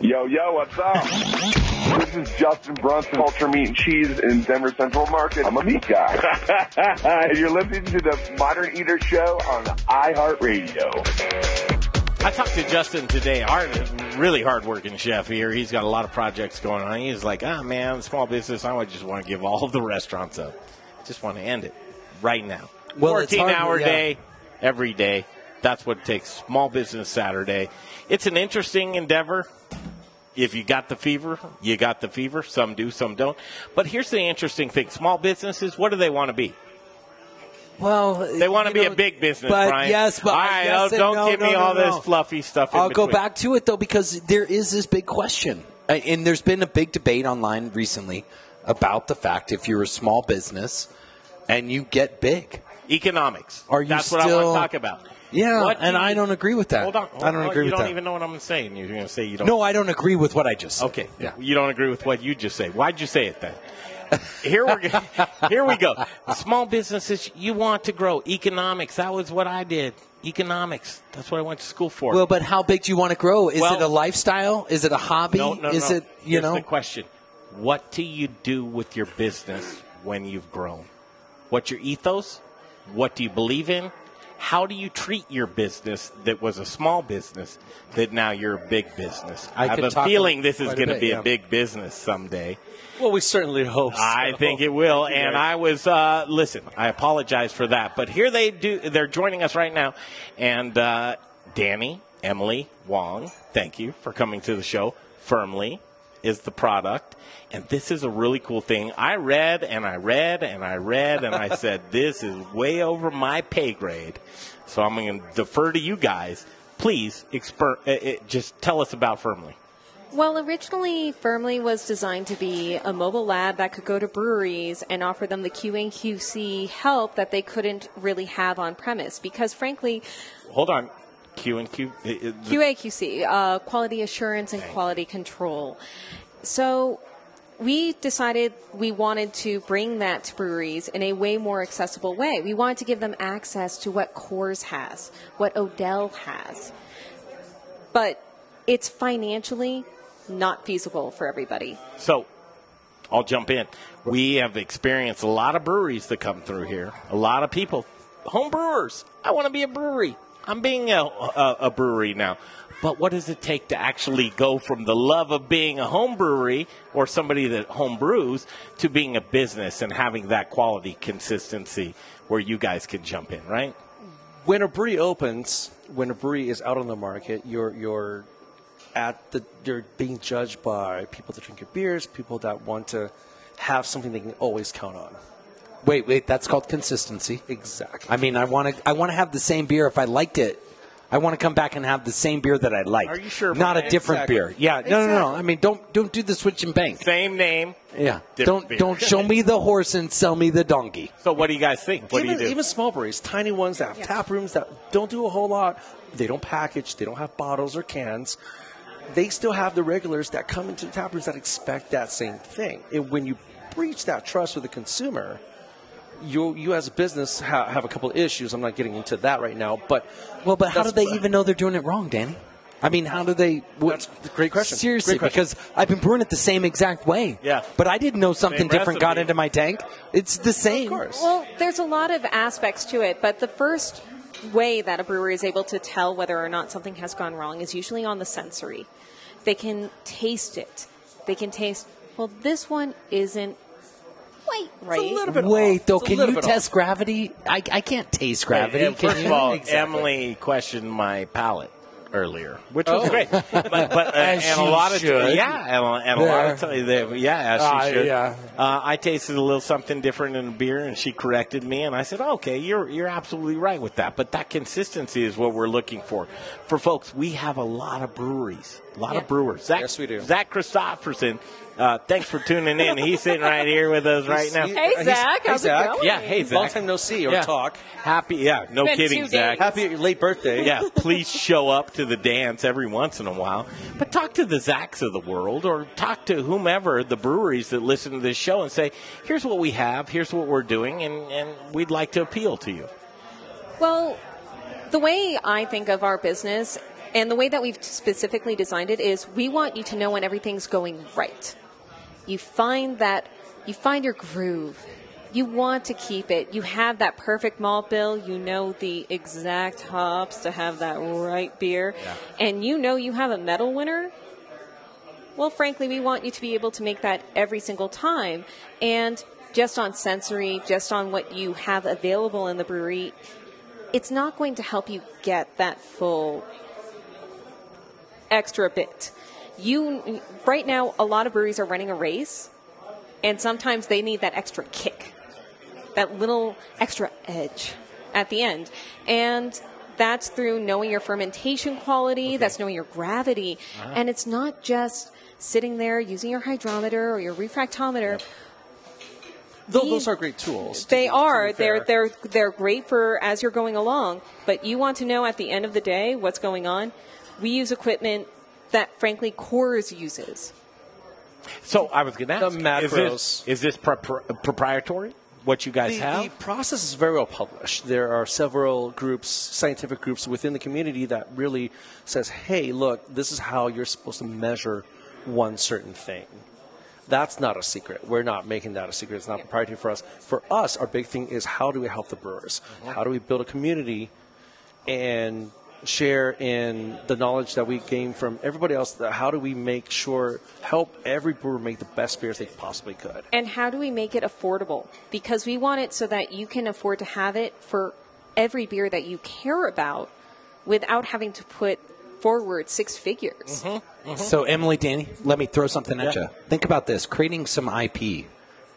Yo, yo, what's up? This is Justin Brunson, Culture Meat and Cheese in Denver Central Market. I'm a meat guy. and you're listening to the Modern Eater Show on iHeartRadio. I talked to Justin today, hard, really hardworking chef here. He's got a lot of projects going on. He's like, ah, man, small business. I just want to give all of the restaurants up. Just want to end it right now. Well, it's 14 hard- hour yeah. day, every day. That's what it takes. Small business Saturday. It's an interesting endeavor. If you got the fever, you got the fever. Some do, some don't. But here's the interesting thing: small businesses, what do they want to be? Well, They want to be know, a big business, but Brian. yes, but all right, yes don't no, give no, me no, all this fluffy stuff. I'll go back to it though because there is this big question, Uh, and there's been a big debate online recently about the fact if you're a small business and you get big, economics. Are you That's what I still- want to talk about. Yeah, What do and you- I don't agree with that. Hold on, hold I don't on. agree with that. You don't even know what I'm saying. You're going to say you don't. No, I don't agree with what I just said. Okay. Yeah. You don't agree with what you just say. Why'd you say it then? Here we go. Here we go. Small businesses, you want to grow. Economics. That was what I did. Economics. That's what I went to school for. Well, but how big do you want to grow? Is Well- it a lifestyle? Is it a hobby? no, no, is no. it you Here's know? the question: What do you do with your business when you've grown? What's your ethos? What do you believe in? How do you treat your business that was a small business that now you're a big business? I have a feeling this is going to be yeah. a big business someday. Well, we certainly hope. So. I think it will, and I was uh, listen. I apologize for that, but here they do. They're joining us right now, and uh, Danny, Emily Wong. Thank you for coming to the show. Fermly is the product, and this is a really cool thing. I read and I read and I read, and I said this is way over my pay grade, so I'm going to defer to you guys. Please, exper- uh, uh, just tell us about Fermly. Well, originally, Fermly was designed to be a mobile lab that could go to breweries and offer them the QA and QC help that they couldn't really have on premise. Because, frankly, Hold on, Q and Q. uh, uh, QA uh, quality assurance and quality control. So we decided we wanted to bring that to breweries in a way more accessible way. We wanted to give them access to what Coors has, what Odell has. But it's financially not feasible for everybody. So, I'll jump in. We have experienced a lot of breweries that come through here. A lot of people, home brewers. I want to be a brewery. I'm being a, a, a brewery now. But what does it take to actually go from the love of being a home brewery or somebody that home brews to being a business and having that quality consistency where you guys can jump in, right? when a brewery opens, when a brewery is out on the market, you're you're at the you're being judged by people that drink your beers, people that want to have something they can always count on. Wait, wait, that's called consistency. Exactly. I mean, I want to I want to have the same beer if I liked it. I want to come back and have the same beer that I liked. Are you sure, Not a different Exactly. beer. Yeah, no, no, no. I mean, don't don't do the switch and bank. Same name. Yeah, don't beer. don't show me the horse and sell me the donkey. So, what do you guys think? What even, do you do? even small breweries, tiny ones that have tap rooms that don't do a whole lot. They don't package. They don't have bottles or cans. They still have the regulars that come into the tap rooms that expect that same thing. And when you breach that trust with the consumer, you you as a business ha- have a couple of issues. I'm not getting into that right now, but Well, but how do That's- they even know they're doing it wrong, Danny? I mean, how do they? wh- That's a great question. Seriously, Great question. because I've been brewing it the same exact way. Yeah. But I didn't know something Same different got into my tank. It's the same. Of course. Well, there's a lot of aspects to it, but the first way that a brewer is able to tell whether or not something has gone wrong is usually on the sensory. They can taste it. They can taste, well, this one isn't quite right. It's a little bit Wait, off. though, It's can you bit test off. gravity? I, I can't taste gravity. And can first you? of all, Exactly. Emily questioned my palate earlier, which was Oh. great. But, but uh, As and a she lot of should. yeah, and, and a lot of times, they- yeah, as she Ah, should. yeah. Uh, I tasted a little something different in the beer, and she corrected me, and I said, "Okay, you're you're absolutely right with that." But that consistency is what we're looking for. For folks, we have a lot of breweries, a lot Yeah. of brewers. Zach, Yes, we do. Zach Christopherson. Uh, thanks for tuning in. He's sitting right here with us right now. he- Hey, He's- Zach, hey, how's it Zach. going? Yeah, hey Zach. Long time no see or Yeah. talk. Happy, yeah, no Been kidding, two Zach. days. Happy late birthday. yeah, please show up to the dance every once in a while. But talk to the Zacks of the world or talk to whomever, the breweries that listen to this show and say, here's what we have, here's what we're doing, and, and we'd like to appeal to you. Well, the way I think of our business And the way that we've specifically designed it is we want you to know when everything's going right. You find that you find your groove. You want to keep it. You have that perfect malt bill. You know the exact hops to have that right beer. And you know you have a medal winner. Well, frankly, we want you to be able to make that every single time. And just on sensory, just on what you have available in the brewery, it's not going to help you get that full extra bit. You right now, a lot of breweries are running a race, and sometimes they need that extra kick, that little extra edge at the end, and that's through knowing your fermentation quality. That's knowing your gravity, ah. and it's not just sitting there using your hydrometer or your refractometer. These- those are great tools. to They are. They're they're they're great for as you're going along. But you want to know at the end of the day what's going on. We use equipment that, frankly, Coors uses. So I was going to The ask, is macros. this, is this propri- proprietary? What you guys the, have? the process is very well published. There are several groups, scientific groups within the community that really says, "Hey, look, this is how you're supposed to measure one certain thing." That's not a secret. We're not making that a secret. It's not proprietary for us. For us, our big thing is how do we help the brewers? Mm-hmm. How do we build a community and share in the knowledge that we gain from everybody else? That how do we make sure help every brewer make the best beers they possibly could? And how do we make it affordable? Because we want it so that you can afford to have it for every beer that you care about without having to put forward six figures. Mm-hmm, mm-hmm. So, Emily, Danny, let me throw something at Yeah. you. Think about this: creating some IP,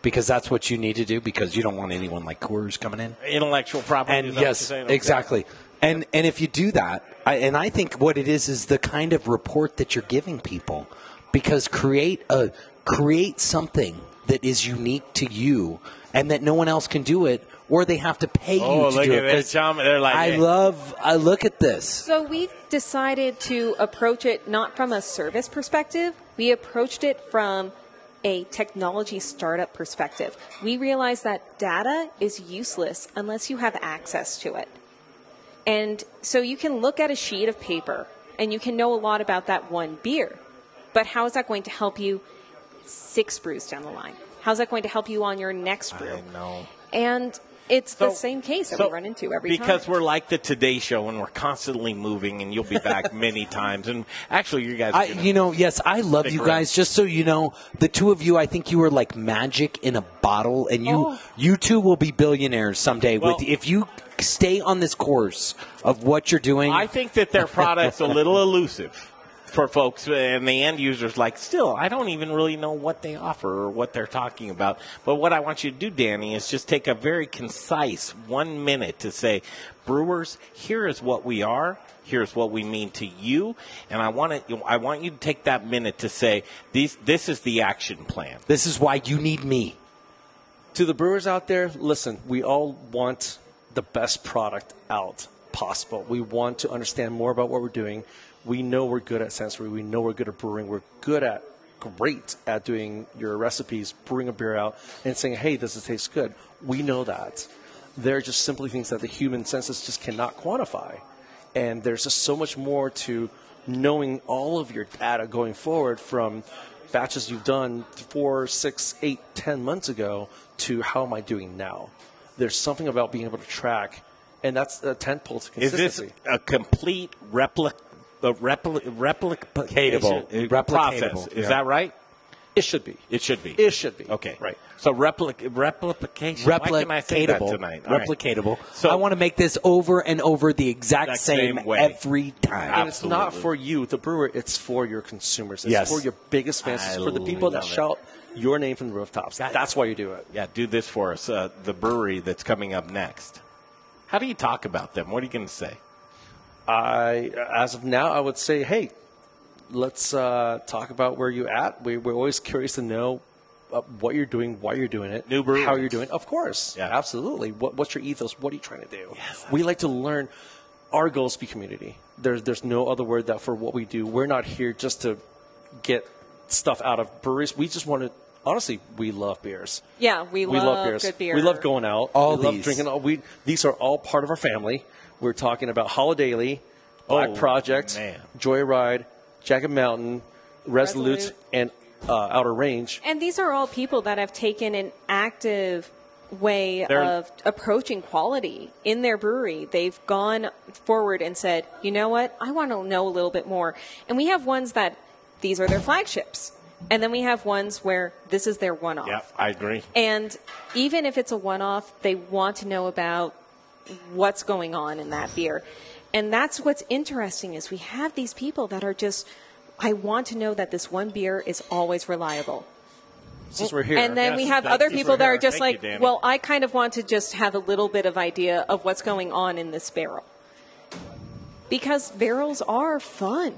because that's what you need to do. Because you don't want anyone like Coors coming in. Intellectual property. And is that what you're yes, saying? Okay. exactly. And and if you do that, I, and I think what it is is the kind of report that you're giving people, because create a create something that is unique to you, and that no one else can do it, or they have to pay you Oh, to look do at it. this, 'cause Tom. They're like, I hey. love. I look at this. So we decided to approach it not from a service perspective. We approached it from a technology startup perspective. We realized that data is useless unless you have access to it. And so you can look at a sheet of paper and you can know a lot about that one beer. But how is that going to help you six brews down the line? How's that going to help you on your next brew? I know. And it's the same case that so we run into every because time. we're like the Today Show and we're constantly moving, and you'll be back many times. And actually, you guys, are I, you know, yes, I love Stick you around. guys. Just so you know, the two of you, I think you are like magic in a bottle, and you, Oh. you two will be billionaires someday. Well- with if you stay on this course of what you're doing. I think that their product's a little elusive for folks and the end users. Like, still, I don't even really know what they offer or what they're talking about. But what I want you to do, Danny, is just take a very concise one minute to say, brewers, here is what we are. Here's what we mean to you, and I want to. I want you to take that minute to say, "These. This is the action plan." this is why you need me. to the brewers out there, listen, we all want the best product out possible. We want to understand more about what we're doing. We know we're good at sensory. We know we're good at brewing. We're good at great at doing your recipes, brewing a beer out and saying, "Hey, does it taste good?" We know that. They're just simply things that the human senses just cannot quantify. And there's just so much more to knowing all of your data going forward from batches you've done four, six, eight, ten months ago to how am I doing now? There's something about being able to track, and that's a tent pole to Is this consistency. a complete replic, a repli, replicatable Replicatable. process? Is Yeah. that right? it should be. It should be. It should be. Okay. Right. So replic- replication. Why can I say that Replicatable. tonight? All right. Replicatable. So I want to make this over and over the exact, Exact same, same way. every time. And it's not for you, the brewer. It's for your consumers. It's Yes. for your biggest fans. It's for the people that it. shout your name from the rooftops. That's why you do it. Yeah, do this for us. Uh, the brewery that's coming up next. How do you talk about them? What are you going to say? I, as of now, I would say, hey, let's uh, talk about where you're at. We, we're always curious to know uh, what you're doing, why you're doing it, New how you're doing. it. Of course, Yeah. absolutely. What, what's your ethos? What are you trying to do? we like to learn. Our goal is to be community. There's there's no other word that for what we do. We're not here just to get stuff out of breweries. We just want to. Honestly, we love beers. yeah, we, We love, love beers. good beer. We love going out. All we love these. drinking. All, we these are all part of our family. We're talking about Holidaily, Black Oh, Project, man. Joyride, Jagged Mountain, Resolute, Resolute. and uh, Outer Range. And these are all people that have taken an active way They're- of approaching quality in their brewery. They've gone forward and said, you know what, I want to know a little bit more. And we have ones that these are their flagships. And then we have ones where this is their one off. Yeah, I agree. And even if it's a one off, they want to know about what's going on in that beer. And that's what's interesting is we have these people that are just I want to know that this one beer is always reliable. Since we're here, And then Yes, we have other people that are just Thank like, you, well, I kind of want to just have a little bit of idea of what's going on in this barrel. Because barrels are fun.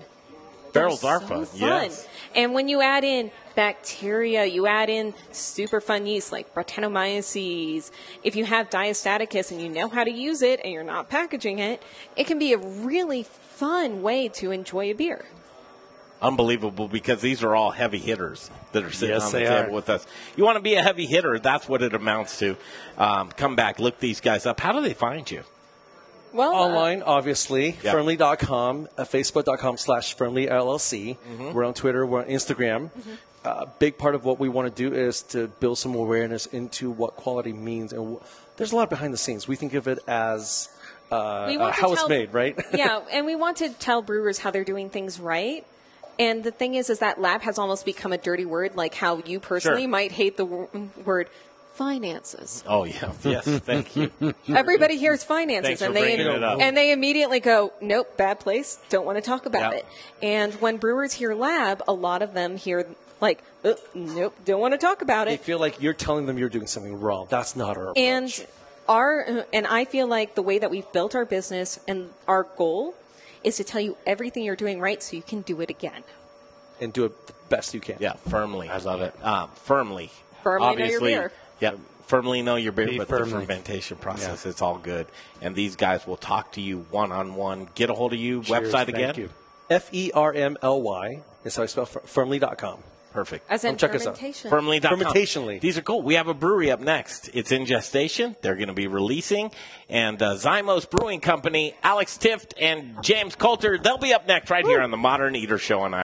Barrels They're are so fun. fun. Yes. And when you add in bacteria, you add in super fun yeast like Brettanomyces. If you have diastaticus and you know how to use it and you're not packaging it, it can be a really fun way to enjoy a beer. Unbelievable because these are all heavy hitters that are sitting Yes, on the table are. with us. You want to be a heavy hitter, that's what it amounts to. Um, come back, look these guys up. How do they find you? Well, uh, Online, obviously, Yeah. fermly.com, uh, facebook.com slash fermly LLC. Mm-hmm. We're on Twitter, we're on Instagram. A uh, big part of what we want to do is to build some awareness into what quality means. And wh- there's a lot behind the scenes. We think of it as uh, uh, how tell, it's made, right? yeah, and we want to tell brewers how they're doing things right. And the thing is, is that lab has almost become a dirty word, like how you personally Sure. might hate the w- word finances. Oh, yeah. Yes, thank you. Everybody hears finances, Thanks and they bringing it up. and they immediately go, "Nope, bad place. Don't want to talk about Yep. it." And when brewers hear lab, a lot of them hear like, "Uh, "Nope, don't want to talk about it." they feel like you're telling them you're doing something wrong. That's not our approach. And our and I feel like the way that we've built our business and our goal is to tell you everything you're doing right, so you can do it again. and do it the best you can. Yeah, Fermly. I love it. Um, Fermly. Firmly know your Obviously, beer. Yeah, firmly know your beer, Be but the fermentation process, it's all good. And these guys will talk to you one on one. Get a hold of you. Website Thank again. you. F E R M L Y is how I spell fermly.com. Perfect. As in Come check us out. fermentation. Fermly.com. Fermentationally. These are cool. We have a brewery up next. It's in gestation. They're going to be releasing. And uh, Zymos Brewing Company, Alex Tift and James Coulter, they'll be up next right here on the Modern Eater Show on